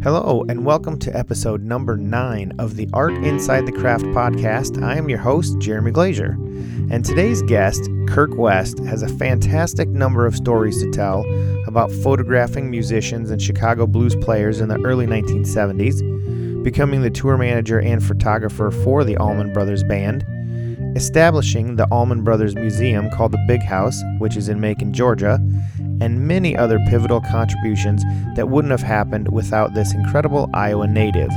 Hello, and welcome to episode number nine of the Art Inside the Craft podcast. I am your host, Jeremy Glazier, and today's guest, Kirk West, has a fantastic number of stories to tell about photographing musicians and Chicago blues players in the early 1970s, becoming the tour manager and photographer for the Allman Brothers Band, establishing the Allman Brothers Museum called the Big House, which is in Macon, Georgia, and many other pivotal contributions that wouldn't have happened without this incredible Iowa native.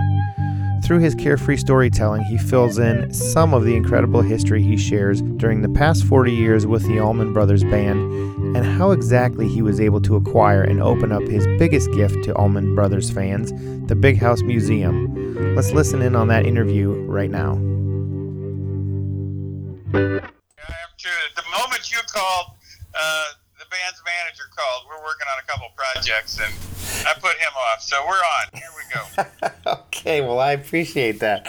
Through his carefree storytelling, he fills in some of the incredible history he shares during the past 40 years with the Allman Brothers Band and how exactly he was able to acquire and open up his biggest gift to Allman Brothers fans, the Big House Museum. Let's listen in on that interview right now. And I put him off. So we're on. Here we go. okay, well, I appreciate that.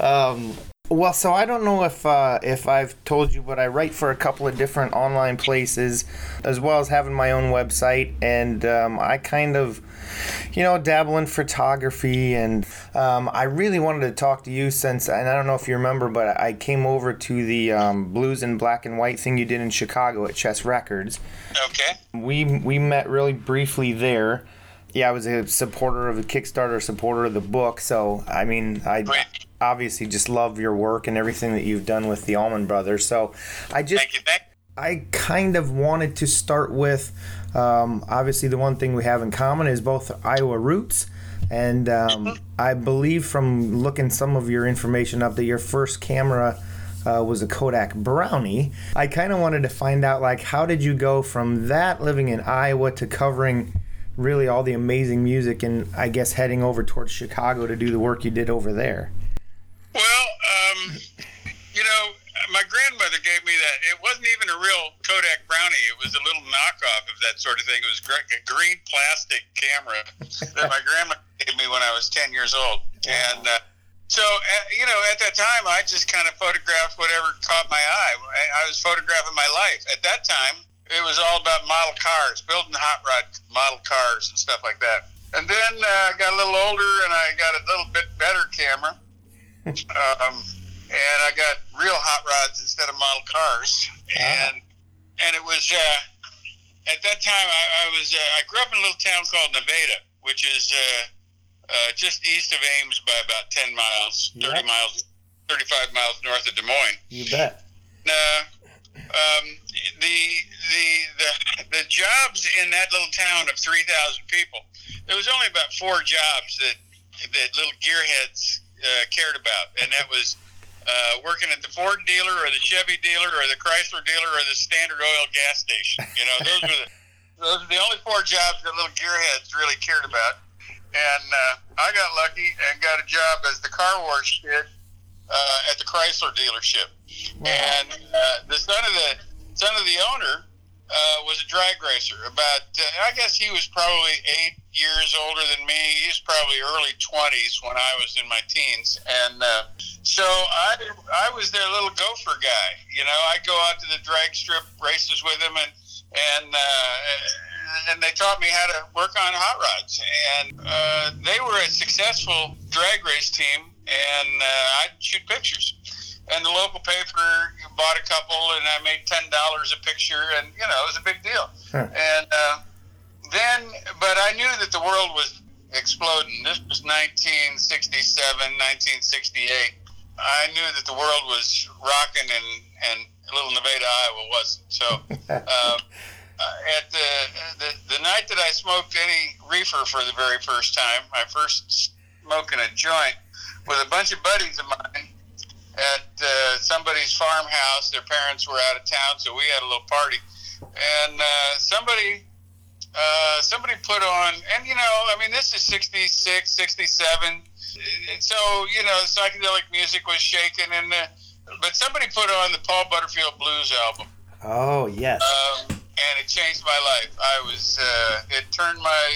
Um, well, so I don't know if uh, if I've told you, but I write for a couple of different online places, as well as having my own website, and um, I kind of you know, dabble in photography. And um, I really wanted to talk to you since, and I don't know if you remember, but I came over to the um, blues and black and white thing you did in Chicago at Chess Records. Okay. We we met really briefly there. Yeah, I was a supporter of the Kickstarter, supporter of the book. So I mean, I. obviously just love your work and everything that you've done with the Allman Brothers. So I just. I kind of wanted to start with um, obviously, the one thing we have in common is both Iowa roots. And um, I believe from looking some of your information up that your first camera uh, was a Kodak Brownie. I kind of wanted to find out, like, how did you go from that living in Iowa to covering really all the amazing music and I guess heading over towards Chicago to do the work you did over there? Well, um, you know, my grandmother gave me that. It wasn't even a real Kodak Brownie. It was a little knockoff of that sort of thing. It was a green plastic camera that my grandma gave me when I was 10 years old. And uh, so, uh, you know, at that time, I just kind of photographed whatever caught my eye. I, I was photographing my life. At that time, it was all about model cars, building hot rod model cars and stuff like that. And then uh, I got a little older and I got a little bit better camera. Um, and I got real hot rods instead of model cars. And and it was uh, at that time I, I was uh, I grew up in a little town called Nevada, which is uh, uh, just east of Ames by about ten miles, thirty yep. miles, thirty five miles north of Des Moines. You bet. Uh, um, the, the the the jobs in that little town of three thousand people, there was only about four jobs that that little gearheads uh, cared about, and that was uh, working at the Ford dealer or the Chevy dealer or the Chrysler dealer or the Standard Oil gas station. You know, those are the those are the only four jobs that little gearheads really cared about. And uh, I got lucky and got a job as the car wash kid uh, at the Chrysler dealership. Wow. And uh, the son of the son of the owner uh, was a drag racer. About uh, I guess he was probably eight years older than me. He was probably early twenties when I was in my teens, and uh, so I I was their little gopher guy. You know, I go out to the drag strip races with him, and and uh, and they taught me how to work on hot rods. And uh, they were a successful drag race team, and uh, I'd shoot pictures. And the local paper bought a couple, and I made ten dollars a picture, and you know it was a big deal. Huh. And uh, then, but I knew that the world was exploding. This was 1967, 1968. I knew that the world was rocking, and and little Nevada, Iowa wasn't. So, um, uh, at the, the the night that I smoked any reefer for the very first time, my first smoking a joint with a bunch of buddies of mine at uh, somebody's farmhouse. Their parents were out of town, so we had a little party, and uh, somebody uh, somebody put on, and you know, I mean, this is 66, 67. So, you know, psychedelic music was shaken, and but somebody put on the Paul Butterfield Blues album. Oh, yes. Um, and it changed my life. I was, uh, it turned my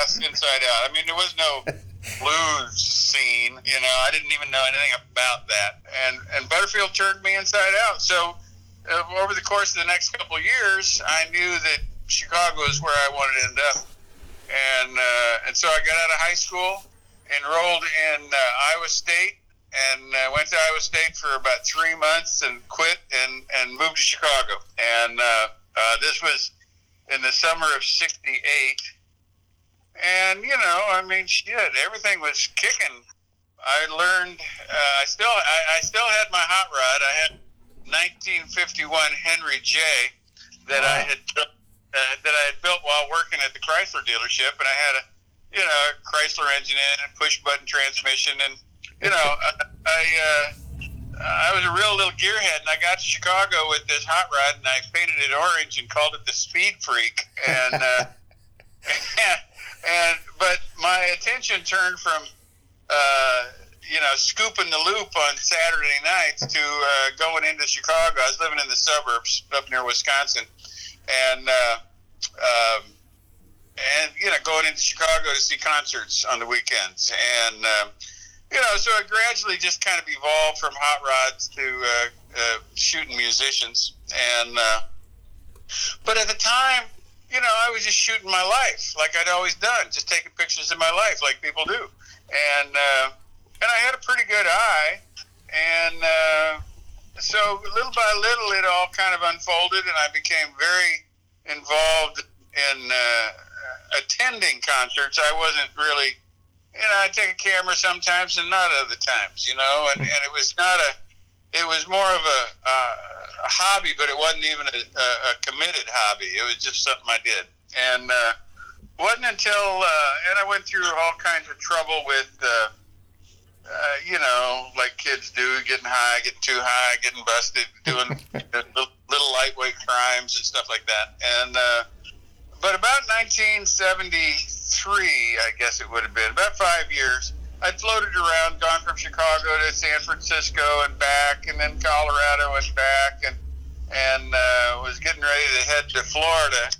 ass inside out. I mean, there was no blues scene, you know, I didn't even know anything about that. And, and Butterfield turned me inside out. So, uh, over the course of the next couple of years, I knew that Chicago is where I wanted to end up. and uh, and so I got out of high school, enrolled in uh, Iowa State, and uh, went to Iowa State for about three months, and quit and and moved to Chicago. And uh, uh, this was in the summer of '68. And you know, I mean, shit, everything was kicking. I learned. Uh, I still, I, I still had my hot rod. I had 1951 Henry J that wow. I had uh, that I had built while working at the Chrysler dealership, and I had a you know Chrysler engine in and push button transmission, and you know I uh, I was a real little gearhead, and I got to Chicago with this hot rod, and I painted it orange and called it the Speed Freak, and uh, and, but my attention turned from uh, you know, scooping the loop on Saturday nights to uh, going into Chicago. I was living in the suburbs up near Wisconsin, and uh, um, and you know, going into Chicago to see concerts on the weekends, and uh, you know, so it gradually just kind of evolved from hot rods to uh, uh, shooting musicians, and uh, but at the time. You know, I was just shooting my life like I'd always done, just taking pictures of my life like people do. And uh, and I had a pretty good eye, and uh, so little by little, it all kind of unfolded, and I became very involved in uh, attending concerts. I wasn't really, you know, I take a camera sometimes and not other times, you know, and, and it was not a, it was more of a, uh, a hobby, but it wasn't even a, a, committed hobby. It was just something I did, and uh, wasn't until, uh, and I went through all kinds of trouble with. Uh, uh, you know, like kids do, getting high, getting too high, getting busted, doing little, little, lightweight crimes and stuff like that. And uh, but about 1973, I guess it would have been about five years. I'd floated around, gone from Chicago to San Francisco and back, and then Colorado and back, and and uh, was getting ready to head to Florida.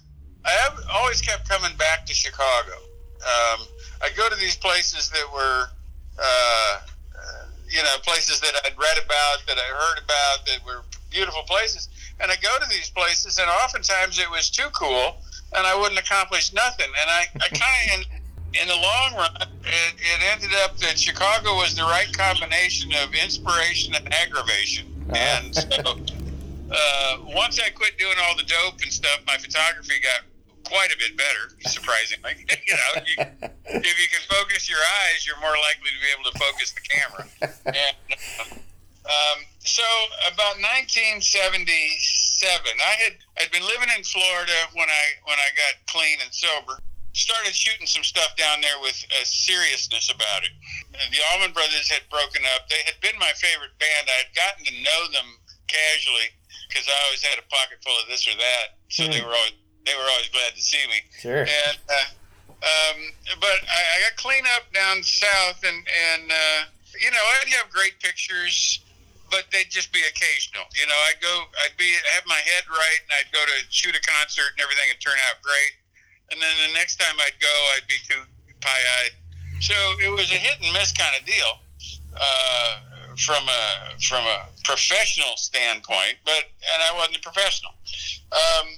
I have always kept coming back to Chicago. Um, I go to these places that were uh, you know, places that I'd read about, that I heard about, that were beautiful places. And I go to these places, and oftentimes it was too cool, and I wouldn't accomplish nothing. And I, I kind of, in, the long run, it, it ended up that Chicago was the right combination of inspiration and aggravation. Uh-huh. And so, uh, once I quit doing all the dope and stuff, my photography got quite a bit better, surprisingly. you know, you, if you can focus your eyes, you're more likely to be able to focus the camera. And, um, so about 1977, I had I'd been living in Florida when I when I got clean and sober. Started shooting some stuff down there with a seriousness about it. The Allman Brothers had broken up. They had been my favorite band. I had gotten to know them casually because I always had a pocket full of this or that. So mm. they hmm. were always they were always glad to see me. Sure. And uh, um, but I, I got clean up down south, and and uh, you know I'd have great pictures, but they'd just be occasional. You know, I'd go, I'd be have my head right, and I'd go to shoot a concert, and everything would turn out great. And then the next time I'd go, I'd be too pie-eyed. So it was a hit and miss kind of deal. Uh, from a from a professional standpoint, but and I wasn't a professional. Um,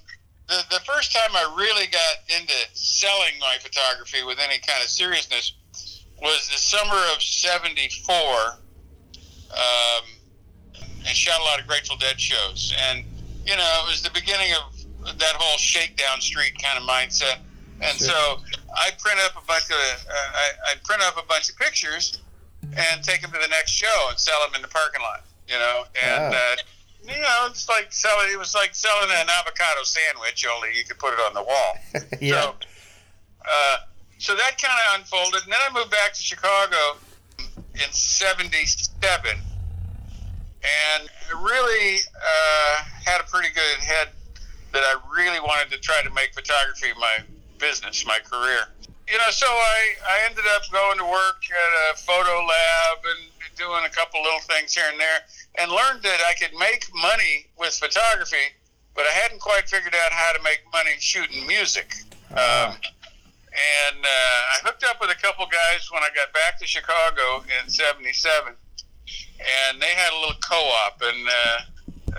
the, the first time I really got into selling my photography with any kind of seriousness was the summer of 74. Um, and shot a lot of Grateful Dead shows. And, you know, it was the beginning of that whole shakedown street kind of mindset. And sure. so I print up a bunch of, uh, I, I print up a bunch of pictures and take them to the next show and sell them in the parking lot, you know, and, uh, you know, it's like selling. It was like selling an avocado sandwich, only you could put it on the wall. yeah. So, uh, so that kind of unfolded, and then I moved back to Chicago in '77, and really uh, had a pretty good head that I really wanted to try to make photography my business, my career. You know, so I, I ended up going to work at a photo lab and doing a couple little things here and there and learned that I could make money with photography, but I hadn't quite figured out how to make money shooting music. Uh-huh. Um, and uh, I hooked up with a couple guys when I got back to Chicago in '77, and they had a little co-op, and uh,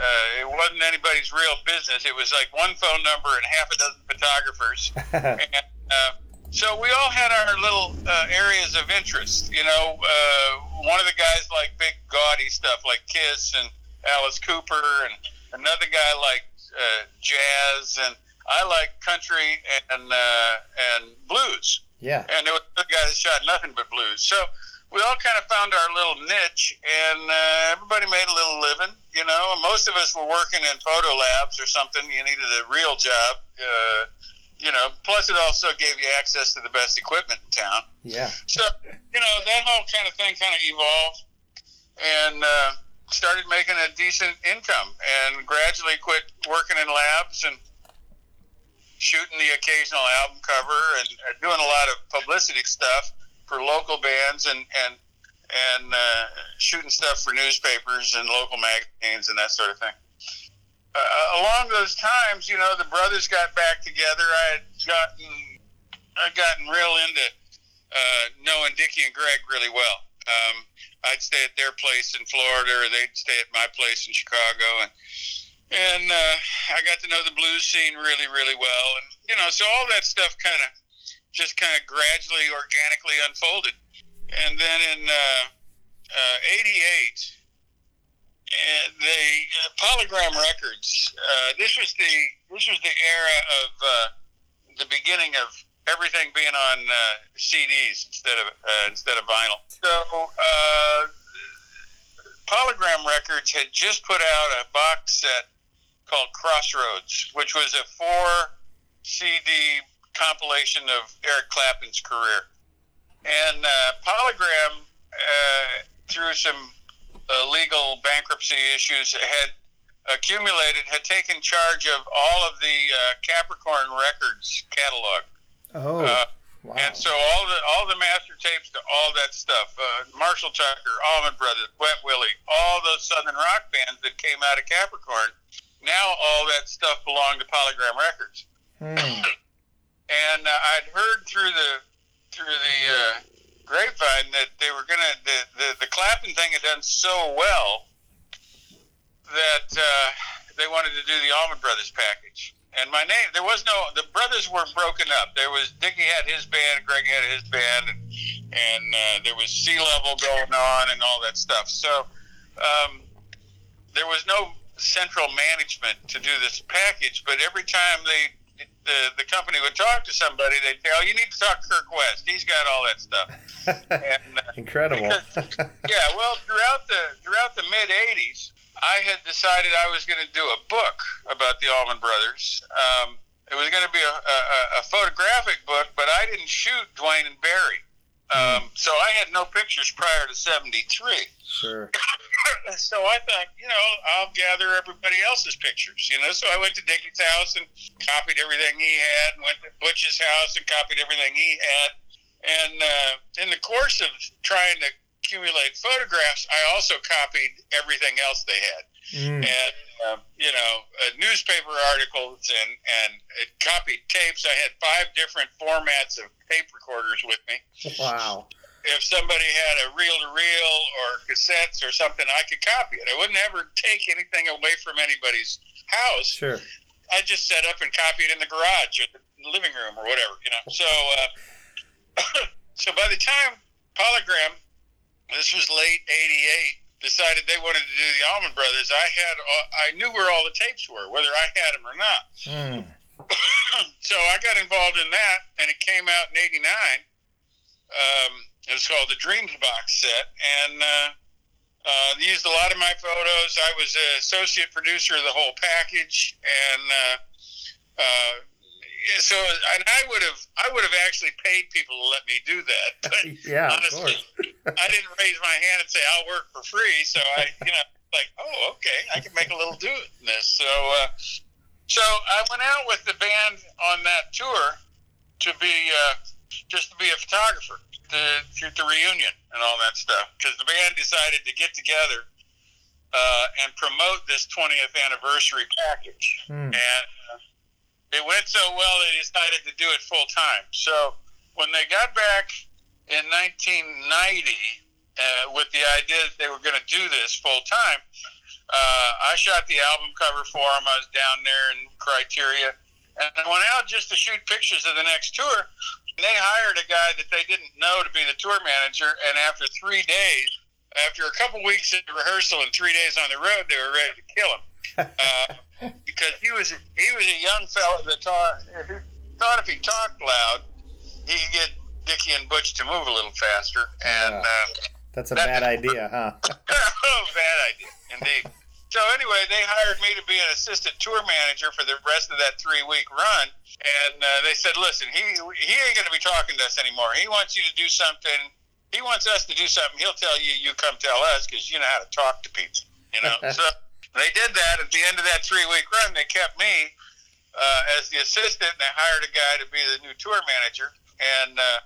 uh, it wasn't anybody's real business. It was like one phone number and half a dozen photographers. and, uh, so we all had our little uh, areas of interest. You know, uh, one of the guys liked big gaudy stuff like Kiss and Alice Cooper, and another guy liked uh, jazz, and I liked country and uh, and blues. Yeah. And there was a guy that shot nothing but blues. So we all kind of found our little niche, and uh, everybody made a little living. You know, most of us were working in photo labs or something. You needed a real job. Uh, you know, plus it also gave you access to the best equipment in town. Yeah. So, you know, that whole kind of thing kind of evolved and uh, started making a decent income and gradually quit working in labs and shooting the occasional album cover and uh, doing a lot of publicity stuff for local bands and, and, and uh, shooting stuff for newspapers and local magazines and that sort of thing uh, along those times, you know, the brothers got back together. I had gotten, I'd gotten real into uh, knowing Dickey and Gregg really well. Um, I'd stay at their place in Florida, or they'd stay at my place in Chicago, and and uh, I got to know the blues scene really, really well. And you know, so all that stuff kind of just kind of gradually, organically unfolded. And then in '88 uh, and the uh, Polygram Records. Uh, this was the this was the era of uh, the beginning of everything being on uh, CDs instead of uh, instead of vinyl. So uh, Polygram Records had just put out a box set called Crossroads, which was a four CD compilation of Eric Clapton's career, and Polygram through some uh, legal bankruptcy issues had accumulated, had taken charge of all of the uh, Capricorn Records catalog. Oh. Uh, wow. And so all the all the master tapes to all that stuff, uh, Marshall Tucker, Allman Brothers, Wet Willie, all those Southern rock bands that came out of Capricorn, now all that stuff belonged to Polygram Records. Hmm. And uh, I'd heard through the through the uh, grapevine that they were gonna the the, the Clapton thing had done so well that uh, they wanted to do the Allman Brothers package. And my name, there was no, the brothers were broken up. There was Dickey had his band, Gregg had his band, and, and uh, there was Sea Level going on and all that stuff. So um, there was no central management to do this package. But every time they the, the company would talk to somebody, they'd say, "Oh, you need to talk to Kirk West. He's got all that stuff." and, uh, Incredible. because, yeah, well, throughout the throughout the mid '80s, I had decided I was going to do a book about the Allman Brothers. Um, it was going to be a, a, a, photographic book, but I didn't shoot Duane and Berry. Um, so I had no pictures prior to 73. Sure. so I thought, you know, I'll gather everybody else's pictures, you know. So I went to Dickey's house and copied everything he had, and went to Butch's house and copied everything he had. And uh, in the course of trying to accumulate photographs, I also copied everything else they had. Mm. And, um, you know, uh, newspaper articles and, and uh, copied tapes. I had five different formats of tape recorders with me. Wow. If somebody had a reel to reel or cassettes or something, I could copy it. I wouldn't ever take anything away from anybody's house. Sure. I just set up and copy it in the garage or the living room or whatever, you know. So, uh, so by the time Polygram, this was late '88, decided they wanted to do the Allman Brothers, I had I knew where all the tapes were, whether I had them or not. Mm. so I got involved in that, and it came out in '89. Um, it was called the Dreams box set, and uh, uh, used a lot of my photos. I was an associate producer of the whole package, and uh, uh, so and I would have I would have actually paid people to let me do that. But yeah, honestly, I didn't raise my hand and say I'll work for free. So I, you know, like, oh, okay, I can make a little do in this. So, uh, so I went out with the band on that tour to be uh, just to be a photographer to shoot the reunion and all that stuff because the band decided to get together uh, and promote this 20th anniversary package, Hmm. and uh, it went so well they decided to do it full time. So when they got back in 1990 uh, with the idea that they were going to do this full time, uh, I shot the album cover for them. I was down there in Criteria, and I went out just to shoot pictures of the next tour. And they hired a guy that they didn't know to be the tour manager. And after three days, after a couple weeks of rehearsal and three days on the road, they were ready to kill him. Uh, because he was he was a young fella that thought, thought if he talked loud, he could get Dickey and Butch to move a little faster. And uh, that's a that, bad idea, huh? oh, bad idea, indeed. So anyway, they hired me to be an assistant tour manager for the rest of that three week run, and uh, they said, "Listen, he he ain't going to be talking to us anymore. He wants you to do something. He wants us to do something. He'll tell you. You come tell us because you know how to talk to people. You know." so they did that. At the end of that three week run, they kept me uh, as the assistant, and they hired a guy to be the new tour manager. And uh,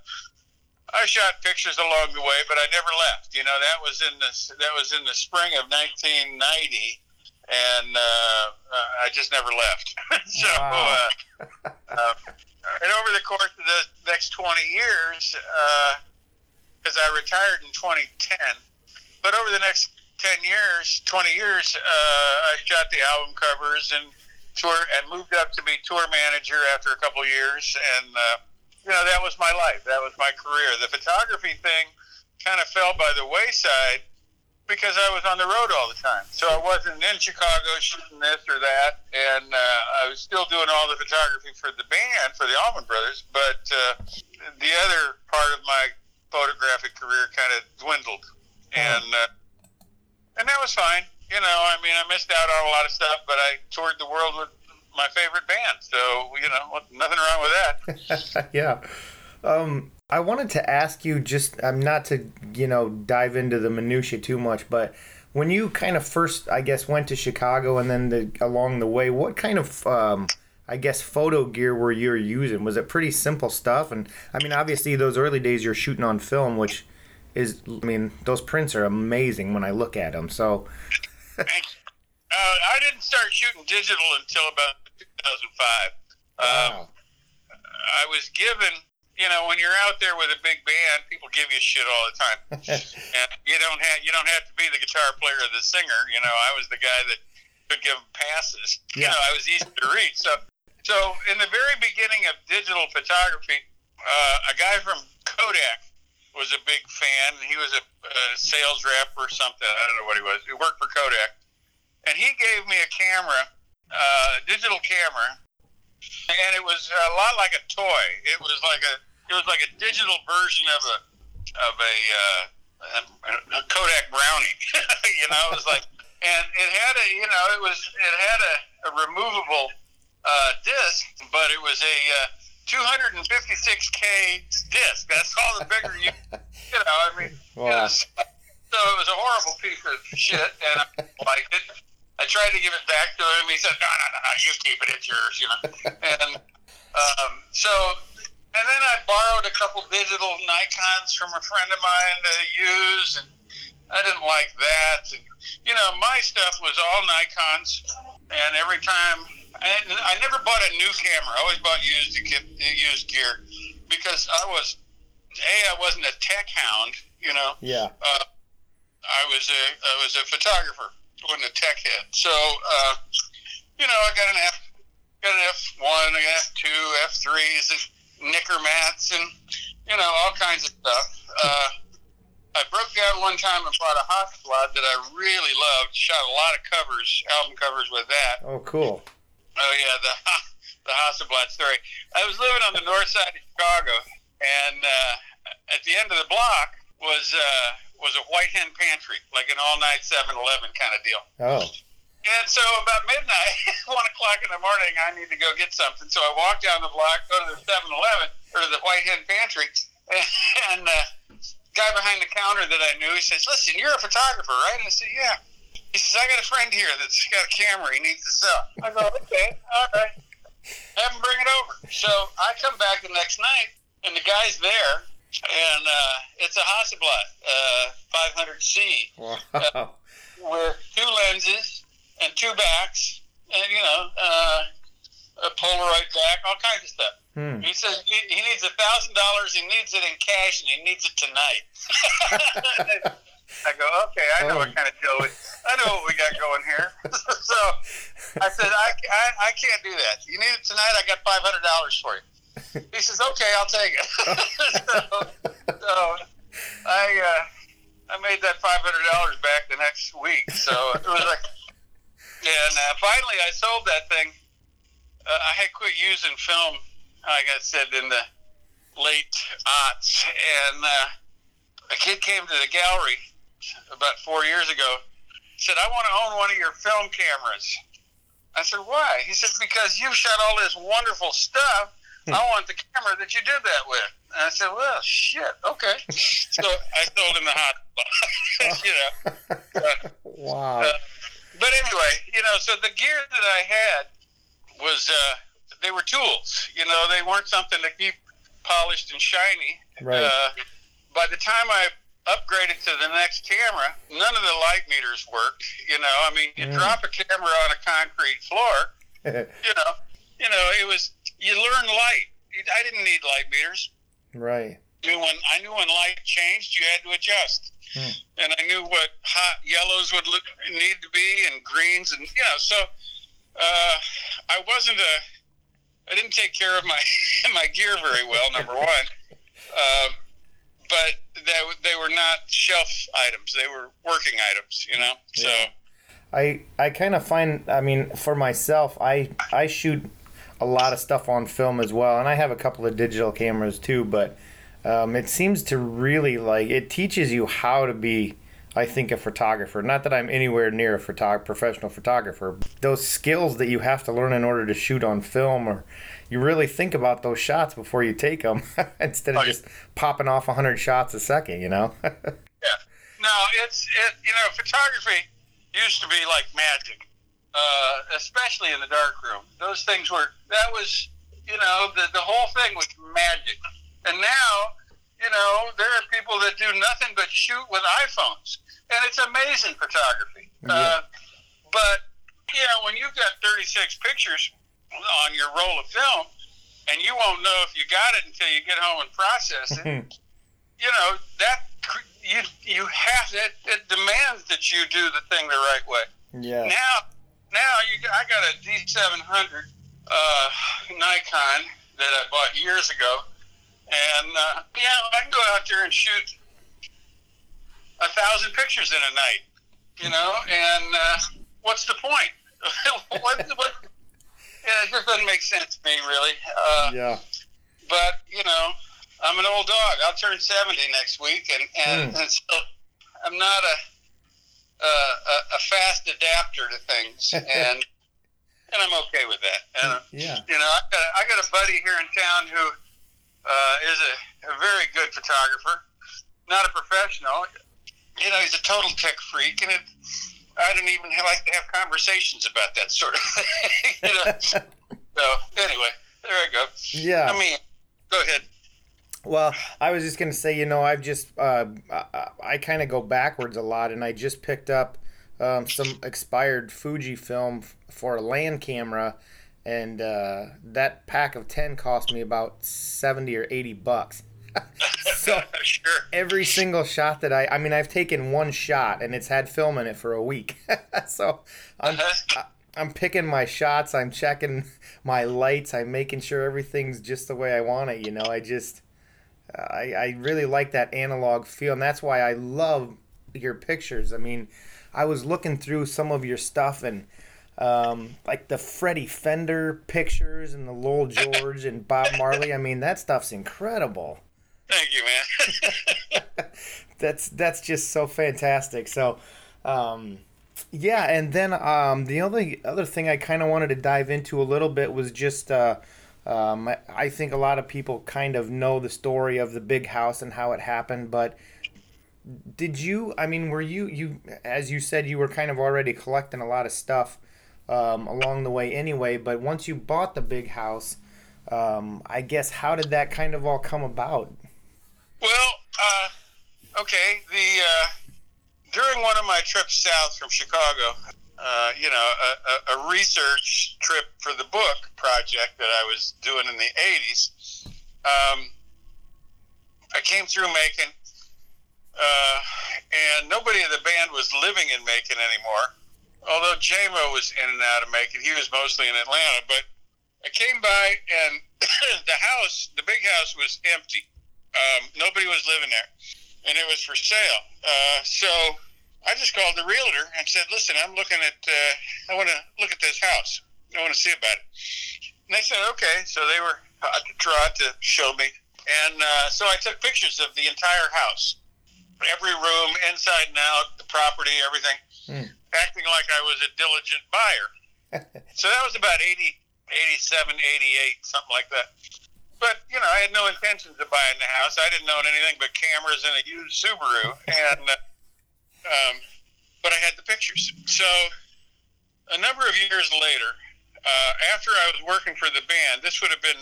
I shot pictures along the way, but I never left. You know, that was in the that was in the spring of 1990, and uh, I just never left. so, wow. uh, uh, and over the course of the next 20 years, because uh, I retired in 2010, but over the next 10 years, 20 years, uh, I shot the album covers and tour and moved up to be tour manager after a couple years and uh, you know, that was my life. That was my career. The photography thing kind of fell by the wayside because I was on the road all the time. So I wasn't in Chicago shooting this or that, and uh, I was still doing all the photography for the band, for the Allman Brothers. But uh, the other part of my photographic career kind of dwindled, and uh, and that was fine. You know, I mean, I missed out on a lot of stuff, but I toured the world with my favorite band. So you know, nothing wrong with that. yeah. Um, I wanted to ask you just, I'm um, not to you know dive into the minutia too much, but when you kind of first, I guess, went to Chicago and then the, along the way, what kind of um, I guess photo gear were you using? Was it pretty simple stuff? And I mean, obviously, those early days you're shooting on film, which is, I mean, those prints are amazing when I look at them. So. uh, I didn't start shooting digital until about 2005. Wow. Um, I was given, you know, when you're out there with a big band, people give you shit all the time, and you don't have you don't have to be the guitar player or the singer. You know, I was the guy that could give them passes. Yeah. You know, I was easy to reach. So, so in the very beginning of digital photography, uh, a guy from Kodak was a big fan. He was a, a sales rep or something. I don't know what he was. He worked for Kodak, and he gave me a camera uh, digital camera, and it was a lot like a toy. It was like a it was like a digital version of a of a, uh, a Kodak Brownie. you know, it was like, and it had a you know it was it had a, a removable uh, disc, but it was a uh, 256k disc. That's all the bigger you you know. I mean, wow. so it was a horrible piece of shit, and I liked it. I tried to give it back to him. He said, "No, no, no, no. You keep it. It's yours." You know. and um, so, and then I borrowed a couple digital Nikon's from a friend of mine to use, and I didn't like that. And you know, my stuff was all Nikon's, and every time I, I never bought a new camera. I always bought used used gear because I was a I wasn't a tech hound. You know. Yeah. Uh, I was a I was a photographer wasn't a tech head. So, uh, you know, I got an F, got an F one, an F two, F threes, Nikkormats, and you know, all kinds of stuff. Uh, I broke down one time and bought a Hasselblad that I really loved. Shot a lot of covers, album covers with that. Oh, cool. Oh yeah, the the Hasselblad story. I was living on the north side of Chicago, and uh, at the end of the block was uh, was a white hen pantry, like an all night 7 Eleven kind of deal. Oh. And so about midnight, one o'clock in the morning, I need to go get something. So I walk down the block, go to the 7 Eleven, or the white hen pantry, and uh, guy behind the counter that I knew, he says, Listen, you're a photographer, right? And I said, Yeah. He says, I got a friend here that's got a camera he needs to sell. I go, Okay, all right. Have him bring it over. So I come back the next night, and the guy's there, and uh, it's a Hasselblad uh, 500C wow. uh, with two lenses and two backs, and you know, uh, a Polaroid back, all kinds of stuff. Hmm. He says he, he needs a thousand dollars. He needs it in cash, and he needs it tonight. I go, okay, I know oh. what kind of deal. We, I know what we got going here. so I said, I, I, I can't do that. You need it tonight. I got five hundred dollars for you. He says, "Okay, I'll take it." so, so I uh, I made that five hundred dollars back the next week. So it was like, and uh, finally I sold that thing. Uh, I had quit using film, like I said, in the late aughts, and uh, a kid came to the gallery about four years ago. Said, "I want to own one of your film cameras." I said, "Why?" He said, "Because you've shot all this wonderful stuff." I want the camera that you did that with. And I said, well, shit, okay. so I sold him the hot you know. Uh, wow. Uh, but anyway, you know, so the gear that I had was, uh, they were tools. You know, they weren't something to keep polished and shiny. Right. Uh, by the time I upgraded to the next camera, none of the light meters worked. You know, I mean, you Mm. drop a camera on a concrete floor, you know, you know, it was you learn light. I didn't need light meters. right. I Knew when I knew when light changed, you had to adjust, Hmm. and I knew what hot yellows would look, need to be and greens, and you know, so uh, I wasn't a. I didn't take care of my my gear very well. Number one, um, but they they were not shelf items; they were working items. You know, so. Yeah. I I kind of find I mean for myself I I shoot a lot of stuff on film as well and I have a couple of digital cameras too but um, it seems to really like it teaches you how to be I think a photographer not that I'm anywhere near a photog- professional photographer those skills that you have to learn in order to shoot on film or you really think about those shots before you take them instead of Oh, yeah. just popping off 100 shots a second you know yeah. No, it's it. You know, photography used to be like magic, uh, especially in the dark room. Those things were that was you know the the whole thing was magic, and now you know there are people that do nothing but shoot with iPhones, and it's amazing photography. Uh, but you know when you've got 36 pictures on your roll of film, and you won't know if you got it until you get home and process it you know that you you have it. It demands that you do the thing the right way. yeah Now, now you I got a D700 uh, Nikon that I bought years ago, and uh, yeah, I can go out there and shoot a thousand pictures in a night. You know, and uh, what's the point? what, what, yeah, it just doesn't make sense to me, really. Uh, yeah but you know, I'm an old dog. I'll turn 70 next week, and and, Hmm. and so I'm not a, a a fast adapter to things, and and I'm okay with that. And yeah you know, I got a, I got a buddy here in town who uh, is a, a very good photographer, not a professional. You know, he's a total tech freak, and it. I don't even like to have conversations about that sort of thing. you know? so anyway, there I go. yeah I mean, go ahead. Well, I was just gonna say, you know, I've just uh, I, I kind of go backwards a lot, and I just picked up um, some expired Fuji film f- for a land camera, and uh, that pack of ten cost me about seventy or eighty bucks. so sure. every single shot that I, I mean, I've taken one shot, and it's had film in it for a week. so I'm Uh-huh. I'm picking my shots. I'm checking my lights. I'm making sure everything's just the way I want it. You know, I just, I, I really like that analog feel, and that's why I love your pictures. I mean, I was looking through some of your stuff and. Um, like the Freddie Fender pictures and the Lowell George and Bob Marley. I mean, that stuff's incredible. Thank you, man. that's that's just so fantastic. So, um, yeah, and then um, the only other thing I kind of wanted to dive into a little bit was just. Uh, um, I- think a lot of people kind of know the story of the big house and how it happened, but did you? I mean, were you you as you said you were kind of already collecting a lot of stuff um, along the way anyway? But once you bought the big house, um, I guess how did that kind of all come about? Well, uh, okay. The uh, during one of my trips south from Chicago, uh, you know, a, a, a research trip for the book project that I was doing in the '80s. Um, I came through Macon, uh, and nobody in the band was living in Macon anymore. Although Jaimoe was in and out of Macon, he was mostly in Atlanta. But I came by, and the house, the big house, was empty. Um, nobody was living there, and it was for sale. Uh, so I just called the realtor and said, "Listen, I'm looking at. Uh, I want to look at this house. I want to see about it." And they said, "Okay." So they were hot to trot to show me, and uh, so I took pictures of the entire house, every room, inside and out, the property, everything, Hmm. acting like I was a diligent buyer. so that was about 80, 87, 88, something like that. But, you know, I had no intentions of buying the house. I didn't own anything but cameras and a used Subaru. And, uh, um, but I had the pictures. So a number of years later, uh, after I was working for the band, this would have been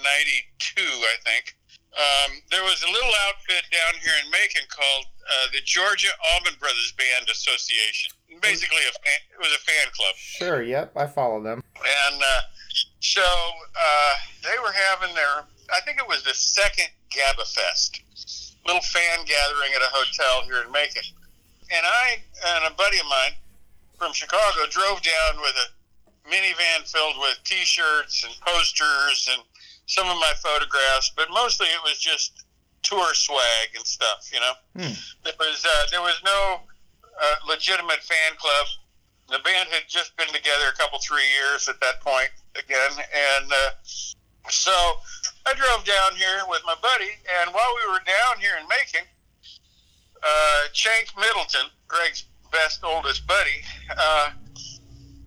92, I think. Um, there was a little outfit down here in Macon called uh, the Georgia Allman Brothers Band Association. Basically, a fan, it was a fan club. Sure. Yep. I follow them. And uh, so uh, they were having their, I think it was the second GABA Fest, little fan gathering at a hotel here in Macon. And I and a buddy of mine from Chicago drove down with a minivan filled with T-shirts and posters and some of my photographs, but mostly it was just tour swag and stuff. You know, Hmm. there was uh, there was no uh, legitimate fan club. The band had just been together a couple three years at that point again, and uh, so I drove down here with my buddy, and while we were down here in Macon, uh, Chank Middleton, Gregg's best oldest buddy, uh,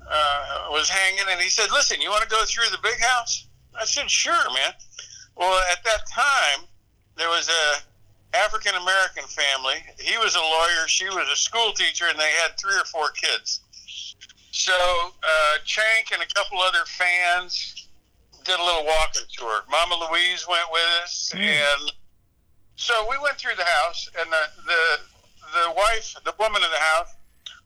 uh, was hanging, and he said, "Listen, you want to go through the big house?" I said, "Sure, man." Well, at that time, there was a African American family. He was a lawyer. She was a school teacher, and they had three or four kids. So uh, Chank and a couple other fans did a little walking tour. Mama Louise went with us, Mm. and so we went through the house. And the the the wife, the woman in the house,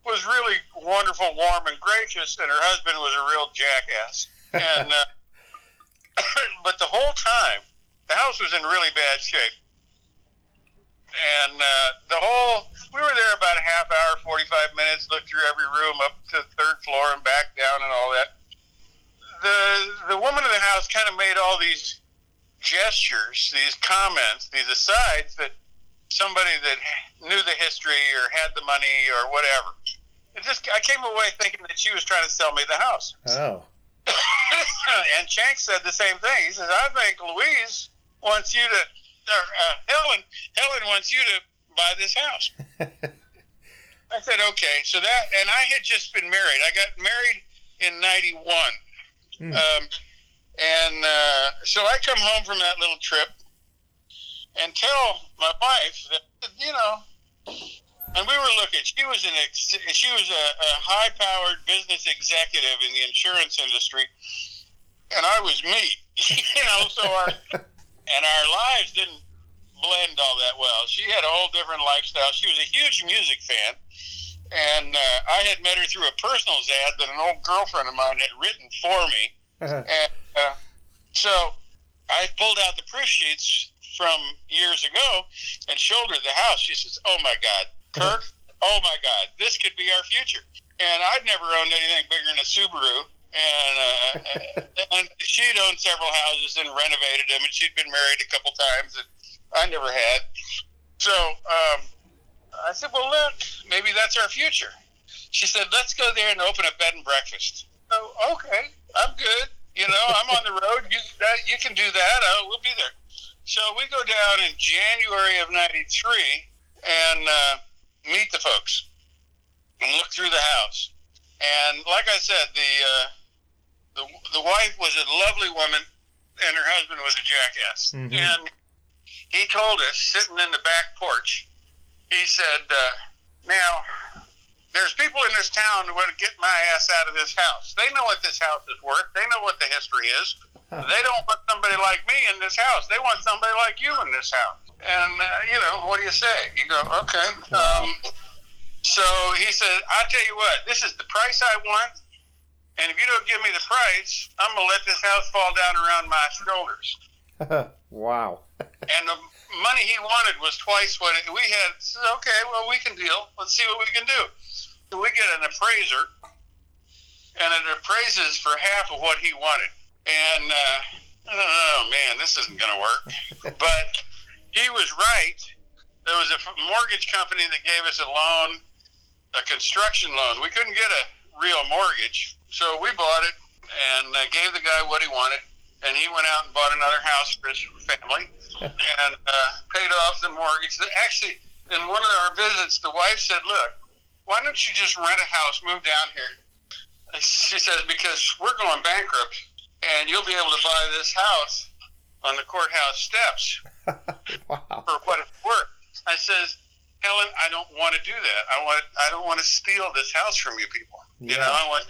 was really wonderful, warm, and gracious, and her husband was a real jackass. And uh, but the whole time, the house was in really bad shape and uh, the whole we were there about a half hour 45 minutes looked through every room up to the third floor and back down and all that the the woman in the house kind of made all these gestures these comments these asides that somebody that knew the history or had the money or whatever it just i came away thinking that she was trying to sell me the house Oh. and Chank said the same thing. He says, "I think Louise wants you to, or uh, Helen, Helen wants you to buy this house." I said, "Okay." So that, and I had just been married. I got married in '91, Hmm. um, and uh, so I come home from that little trip and tell my wife that you know. And we were looking. She was an ex, she was a, a high-powered business executive in the insurance industry, and I was me. you know, so our and our lives didn't blend all that well. She had a whole different lifestyle. She was a huge music fan, and uh, I had met her through a personals ad that an old girlfriend of mine had written for me. And uh, so I pulled out the proof sheets from years ago and showed her the house. She says, "Oh my God, Kirk! Oh my God, this could be our future." And I'd never owned anything bigger than a Subaru. And, uh, and she'd owned several houses and renovated them, and she'd been married a couple times, and I never had. So um, I said, "Well, look, maybe that's our future." She said, "Let's go there and open a bed and breakfast." Oh, okay, I'm good. You know, I'm on the road. You that, you can do that. Uh, we'll be there. So we go down in January of '93 and uh, meet the folks and look through the house. And like I said, the uh, the the wife was a lovely woman, and her husband was a jackass. Mhm. And he told us, sitting in the back porch, he said, uh, "Now, there's people in this town who want to get my ass out of this house. They know what this house is worth. They know what the history is. They don't want somebody like me in this house. They want somebody like you in this house." And uh, you know, what do you say? You go, "Okay." Um, so he said, "I'll tell you what. This is the price I want." And if you don't give me the price, I'm gonna let this house fall down around my shoulders wow. and the money he wanted was twice what it, we had. So, okay, well, we can deal. Let's see what we can do. So we get an appraiser, and it appraises for half of what he wanted. And uh, oh man, this isn't going to work. but he was right. There was a mortgage company that gave us a loan, a construction loan. We couldn't get a real mortgage, so we bought it and uh, gave the guy what he wanted. And he went out and bought another house for his family and uh, paid off the mortgage. Actually, in one of our visits, the wife said, "Look, why don't you just rent a house, move down here?" She says, "Because we're going bankrupt, and you'll be able to buy this house on the courthouse steps wow. for what it's worth." I says, "Helen, I don't want to do that. I want I don't want to steal this house from you people. You know, I want."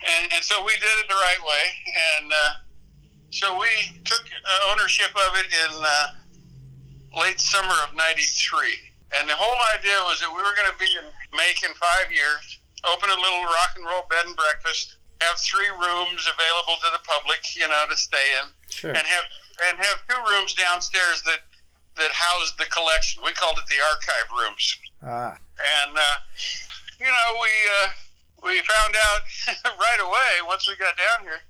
And, and so we did it the right way, and uh, so we took uh, ownership of it in uh, late summer of '93. And the whole idea was that we were going to be in Macon five years, open a little rock and roll bed and breakfast, have three rooms available to the public, you know, to stay in, Sure. and have and have two rooms downstairs that that housed the collection. We called it the archive rooms. Ah. And uh, you know, we uh, we found out right away once we got down here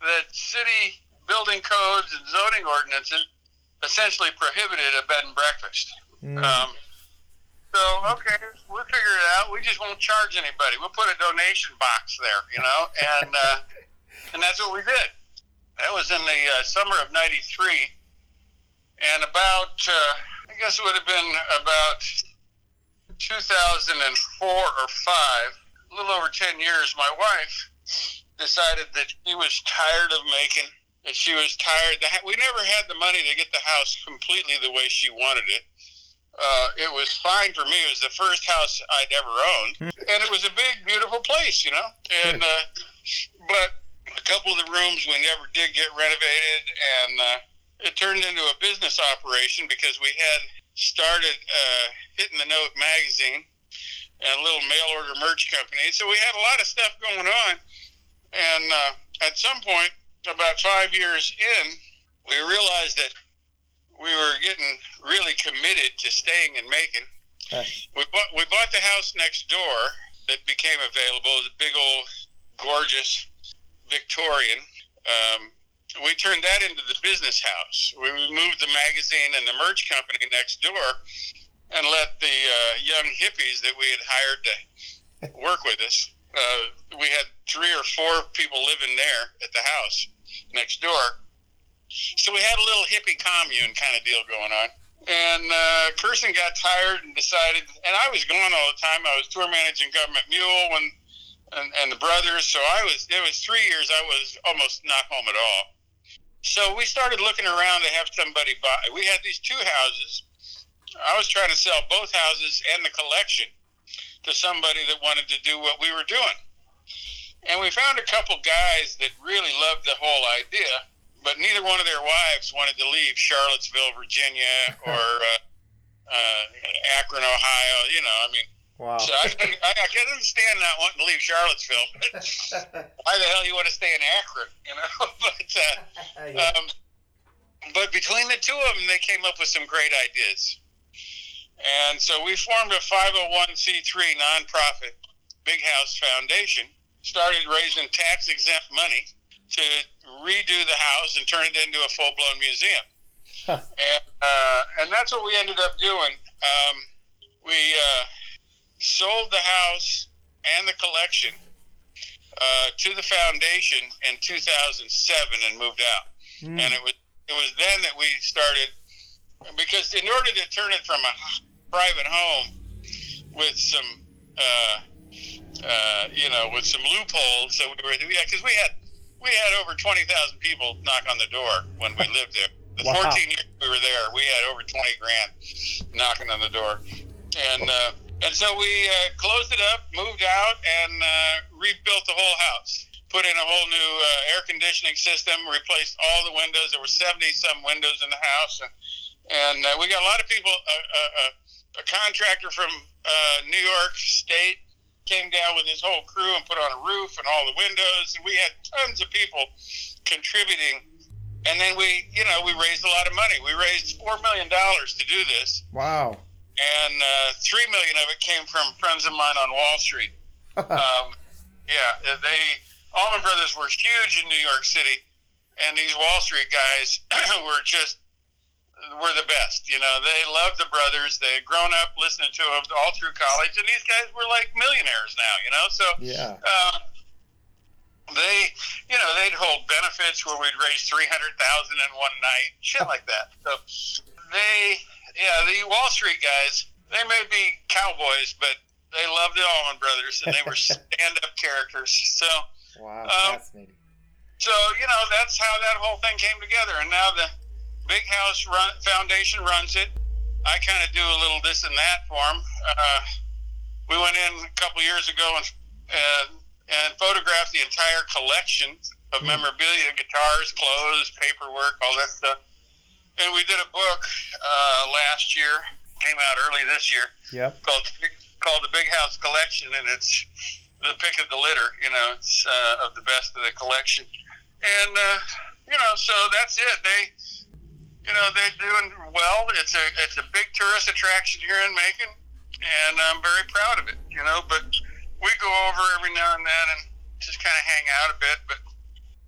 that city building codes and zoning ordinances essentially prohibited a bed and breakfast. Mm. Um, so okay, we'll figure it out. We just won't charge anybody. We'll put a donation box there, you know, and uh, and that's what we did. That was in the uh, summer of '93, and about uh, I guess it would have been about 2004 or five, a little over 10 years. My wife decided that she was tired of making. That she was tired. We never had the money to get the house completely the way she wanted it uh, it was fine for me. It was the first house I'd ever owned, and it was a big, beautiful place, you know. And uh, but a couple of the rooms we never did get renovated, and uh, it turned into a business operation because we had started uh, Hittin' the Note magazine and a little mail order merch company. So we had a lot of stuff going on, and uh, at some point, about five years in, we realized that we were getting really committed to staying in Macon. We bought we bought the house next door that became available. A big old gorgeous Victorian. Um, we turned that into the business house. We moved the magazine and the merch company next door, and let the uh, young hippies that we had hired to work with us. Uh, we had three or four people living there at the house next door. So we had a little hippie commune kind of deal going on. And uh, Kirsten got tired and decided, and I was gone all the time. I was tour managing Gov't Mule when, and, and the brothers. So I was, it was three years I was almost not home at all. So we started looking around to have somebody buy. We had these two houses. I was trying to sell both houses and the collection to somebody that wanted to do what we were doing. And we found a couple guys that really loved the whole idea but neither one of their wives wanted to leave Charlottesville, Virginia, or uh, uh, Akron, Ohio. You know, I mean, Wow. so I, can, I, I can understand not wanting to leave Charlottesville, but why the hell you want to stay in Akron? You know, but uh, um, but between the two of them, they came up with some great ideas, and so we formed a 501c3 nonprofit, Big House Foundation. Started raising tax exempt money to redo the house and turn it into a full blown museum. Huh. And, uh, and that's what we ended up doing. Um, we uh, sold the house and the collection uh, to the foundation in 2007 and moved out. Mm. And it was it was then that we started because in order to turn it from a private home with some uh, you know with some loopholes that we were yeah because we had we had over 20,000 people knock on the door when we lived there. The Wow. 14 years we were there, we had over 20 grand knocking on the door. And uh, and so we uh, closed it up, moved out, and uh, rebuilt the whole house. Put in a whole new uh, air conditioning system, replaced all the windows. There were 70 some windows in the house. And, and uh, we got a lot of people. Uh, uh, uh, a contractor from uh, New York State came down with his whole crew and put on a roof and all the windows. And we had tons of people contributing. And then we, you know, we raised a lot of money. We raised four million dollars to do this, Wow. and uh, three million of it came from friends of mine on Wall Street. Um, yeah, they Allman Brothers were huge in New York City, and these Wall Street guys were just were the best. You know, they loved the brothers. They had grown up listening to them all through college, and these guys were like millionaires now. You know, so yeah. Uh, they, you know, they'd hold benefits where we'd raise three hundred thousand in one night, shit like that. So they, yeah, the Wall Street guys, they may be cowboys, but they loved the Allman Brothers, and they were stand-up characters. So wow, um, fascinating. So you know, that's how that whole thing came together, and now the Big House run, Foundation runs it. I kind of do a little this and that for them. Uh, we went in a couple years ago and uh, and photographed the entire collection of mm. memorabilia, guitars, clothes, paperwork, all that stuff. And we did a book uh, last year, came out early this year, yep. called called the Big House Collection, and it's the pick of the litter. You know, it's uh, of the best of the collection, and uh, you know, so that's it. They you know they're doing well. It's a it's a big tourist attraction here in Macon, and I'm very proud of it. You know, but we go over every now and then and just kind of hang out a bit. But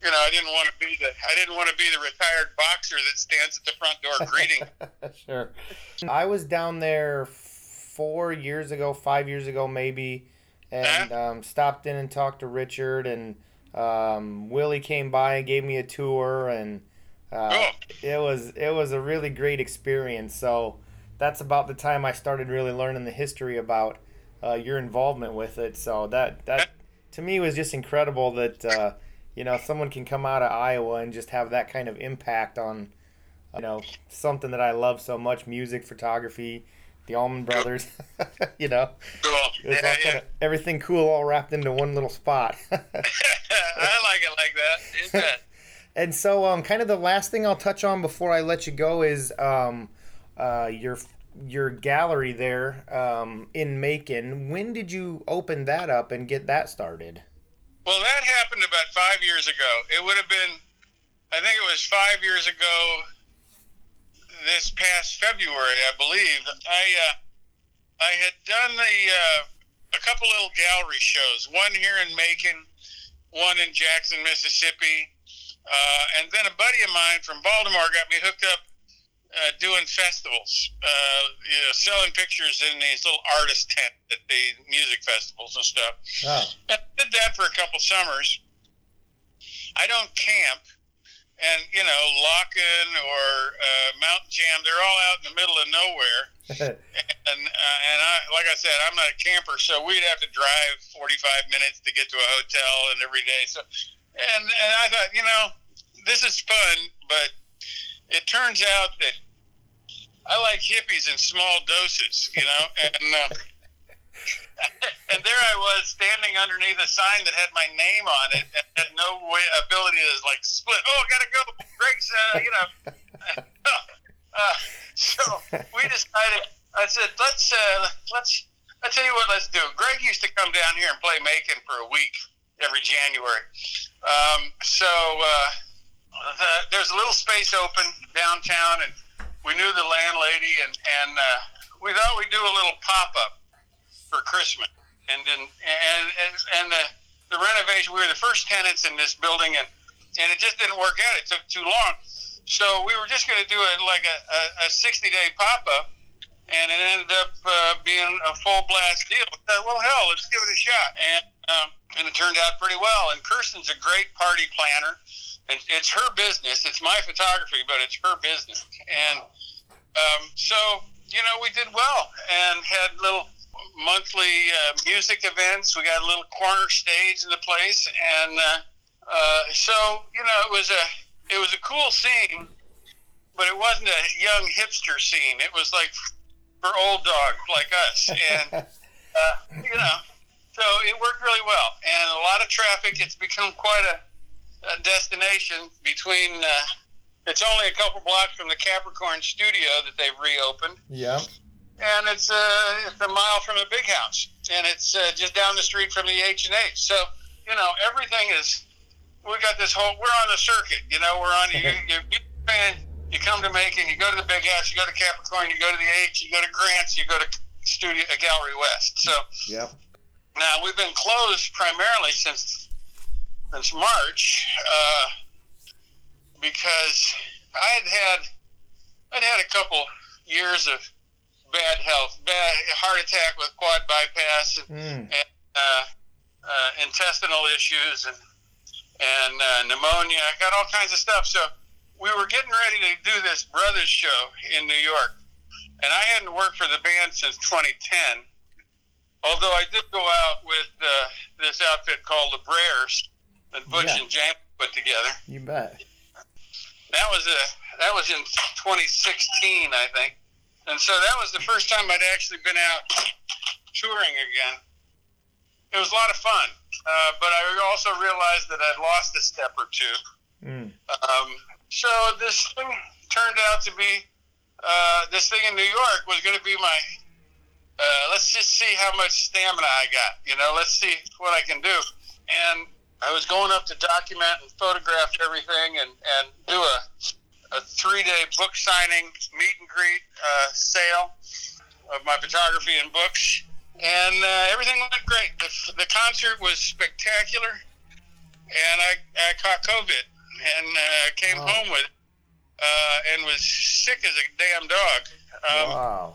you know, I didn't want to be the I didn't want to be the retired boxer that stands at the front door greeting. sure. I was down there four years ago, five years ago, maybe, and uh-huh. um, stopped in and talked to Richard and. Um, Willie came by and gave me a tour, and uh. It was it was a really great experience. So that's about the time I started really learning the history about uh, your involvement with it. So that that to me was just incredible that uh, you know someone can come out of Iowa and just have that kind of impact on you know something that I love so much: music, photography, the Allman Brothers. you know, cool. yeah, yeah. Everything cool all wrapped into one little spot. I like it like that and so um, kind of the last thing I'll touch on before I let you go is um, uh, your your gallery there um, in Macon. When did you open that up and get that started? Well, that happened about five years ago. It would have been, I think it was five years ago. This past February, I believe, I uh, I had done the uh, a couple little gallery shows. One here in Macon, one in Jackson, Mississippi uh, and then a buddy of mine from Baltimore got me hooked up uh, doing festivals, uh, you know, selling pictures in these little artist tent at the music festivals and stuff. Oh. I did that for a couple summers. I don't camp, and you know, Lockn' or uh, Mountain Jam, they're all out in the middle of nowhere. and uh, and I, like I said, I'm not a camper, so we'd have to drive 45 minutes to get to a hotel and every day. So, and and I thought, you know, this is fun, but it turns out that I like hippies in small doses, you know, and uh, and there I was standing underneath a sign that had my name on it and had no way, ability to like split. Oh, I gotta go. Gregg's, uh, you know. uh, so we decided. I said, let's uh, let's. I tell you what, let's do. Greg used to come down here and play Macon for a week every January. Um, so. Uh, the, there's a little space open downtown, and we knew the landlady, and and uh, we thought we'd do a little pop up for Christmas, and then and and, and the the renovation. We were the first tenants in this building, and and it just didn't work out. It took too long, so we were just going to do it like a, a, a 60 day pop up, and it ended up uh, being a full blast deal. Thought, well, hell, let's give it a shot, and um, and it turned out pretty well. And Kirsten's a great party planner and it's her business. It's my photography, but it's her business. And um, so, you know, we did well and had little monthly uh, music events. We got a little corner stage in the place, and uh, uh, so you know, it was a it was a cool scene, but it wasn't a young hipster scene. It was like for old dogs like us, and uh, you know, so it worked really well, and a lot of traffic. It's become quite a a destination between. Uh, it's only a couple blocks from the Capricorn studio that they've reopened. Yeah. And it's uh, it's a mile from the big house, and it's uh, just down the street from the H and H. So you know everything is. We got this whole. We're on the circuit. You know, we're on. you, you, you, you come to Macon, you go to the big house, you go to Capricorn, you go to the H, you go to Grant's, you go to Studio uh, Gallery West. So. Yep. Now we've been closed primarily since since March. Uh, because I had had I'd had a couple years of bad health, bad heart attack with quad bypass, and, mm. and uh, uh, intestinal issues, and and uh, pneumonia. I got all kinds of stuff. So we were getting ready to do this brothers show in New York, and I hadn't worked for the band since 2010. Although I did go out with uh, this outfit called the Brers that Butch yeah. and James put together. You bet. That was a that was in 2016, I think, and so that was the first time I'd actually been out touring again. It was a lot of fun, uh, but I also realized that I'd lost a step or two. Mm. Um, so this thing turned out to be uh, this thing in New York was going to be my. Uh, let's just see how much stamina I got. You know, let's see what I can do. And I was going up to document and photograph everything and, and do a, a three day book signing meet and greet uh, sale of my photography and books. And uh, everything went great. The, the concert was spectacular. And I, I caught COVID and uh, came oh. home with it uh, and was sick as a damn dog. Um, wow.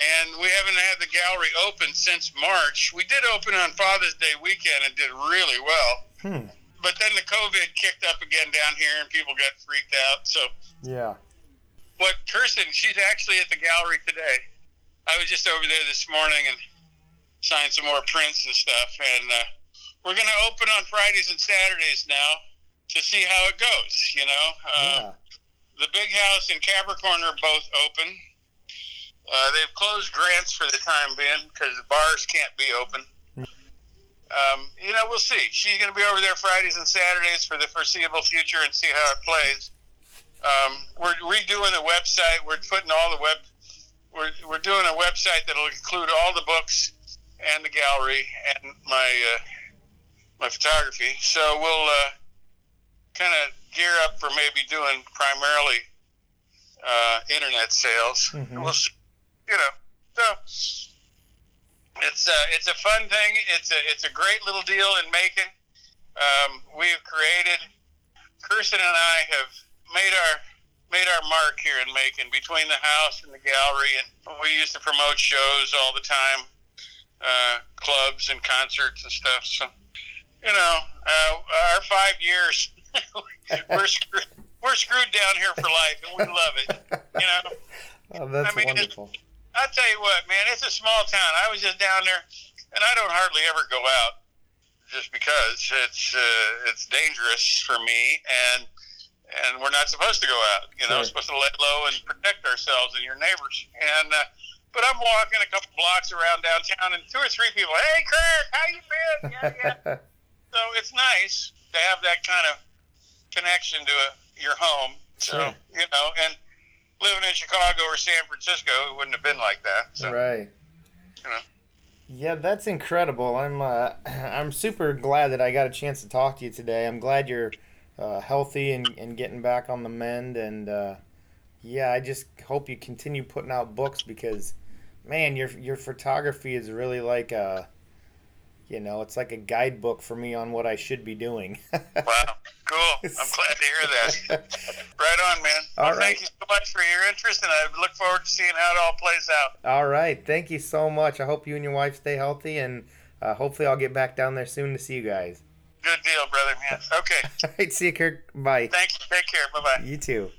And we haven't had the gallery open since March. We did open on Father's Day weekend and did really well. Hmm. But then the COVID kicked up again down here, and people got freaked out. So yeah. What Kirsten? She's actually at the gallery today. I was just over there this morning and signed some more prints and stuff. And uh, we're going to open on Fridays and Saturdays now to see how it goes. You know. Uh, yeah. The big house and Capricorn are both open. Uh, they've closed Grant's for the time being because the bars can't be open um, you know, we'll see. She's going to be over there Fridays and Saturdays for the foreseeable future and see how it plays. Um, we're redoing the website. We're putting all the web. We're, we're doing a website that'll include all the books and the gallery and my uh, my photography. So we'll uh, kind of gear up for maybe doing primarily uh, internet sales. Mm-hmm. We'll, you know, so it's a, uh, it's a fun thing. It's a it's a great little deal in Macon. Um, we've created. Kirsten and I have made our made our mark here in Macon between the house and the gallery, and we used to promote shows all the time, uh, clubs and concerts and stuff. So, you know, uh, our five years, we're screwed, we're screwed down here for life, and we love it. You know, oh, that's I mean, wonderful. I tell you what, man, it's a small town. I was just down there, and I don't hardly ever go out, just because it's uh, it's dangerous for me, and and we're not supposed to go out. You know, sure. supposed to lay low and protect ourselves and your neighbors. And uh, but I'm walking a couple blocks around downtown, and two or three people, hey, Kirk, how you been? Yeah, yeah. so it's nice to have that kind of connection to a, your home. So sure. you know, and living in Chicago or San Francisco, it wouldn't have been like that. So, right. You know. Yeah, that's incredible. I'm uh, I'm super glad that I got a chance to talk to you today. I'm glad you're uh, healthy and, and getting back on the mend. And uh, yeah, I just hope you continue putting out books because, man, your your photography is really like a you know, it's like a guidebook for me on what I should be doing. wow, cool. I'm glad to hear that. right on, man. All well, right. Thank you so much for your interest, and I look forward to seeing how it all plays out. All right. Thank you so much. I hope you and your wife stay healthy, and uh, hopefully I'll get back down there soon to see you guys. Good deal, brother. Man. Okay. all right. See you, Kirk. Bye. Thank you. Take care. Bye bye. You too.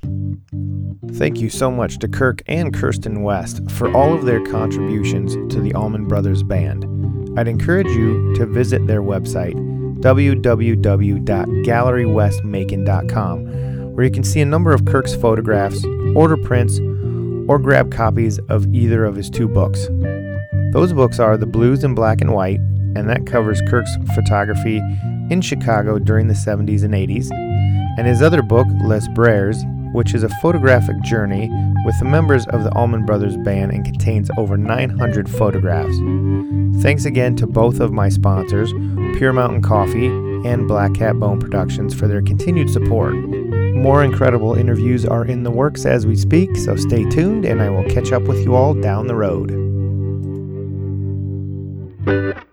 Thank you so much to Kirk and Kirsten West for all of their contributions to the Allman Brothers Band. I'd encourage you to visit their website, www.gallerywestmacon.com, where you can see a number of Kirk's photographs, order prints, or grab copies of either of his two books. Those books are The Blues in Black and White, and that covers Kirk's photography in Chicago during the 70s and 80s, and his other book, Les Brers, which is a photographic journey with the members of the Allman Brothers Band and contains over 900 photographs. Thanks again to both of my sponsors, Pure Mountain Coffee and Black Cat Bone Productions, for their continued support. More incredible interviews are in the works as we speak, so stay tuned and I will catch up with you all down the road.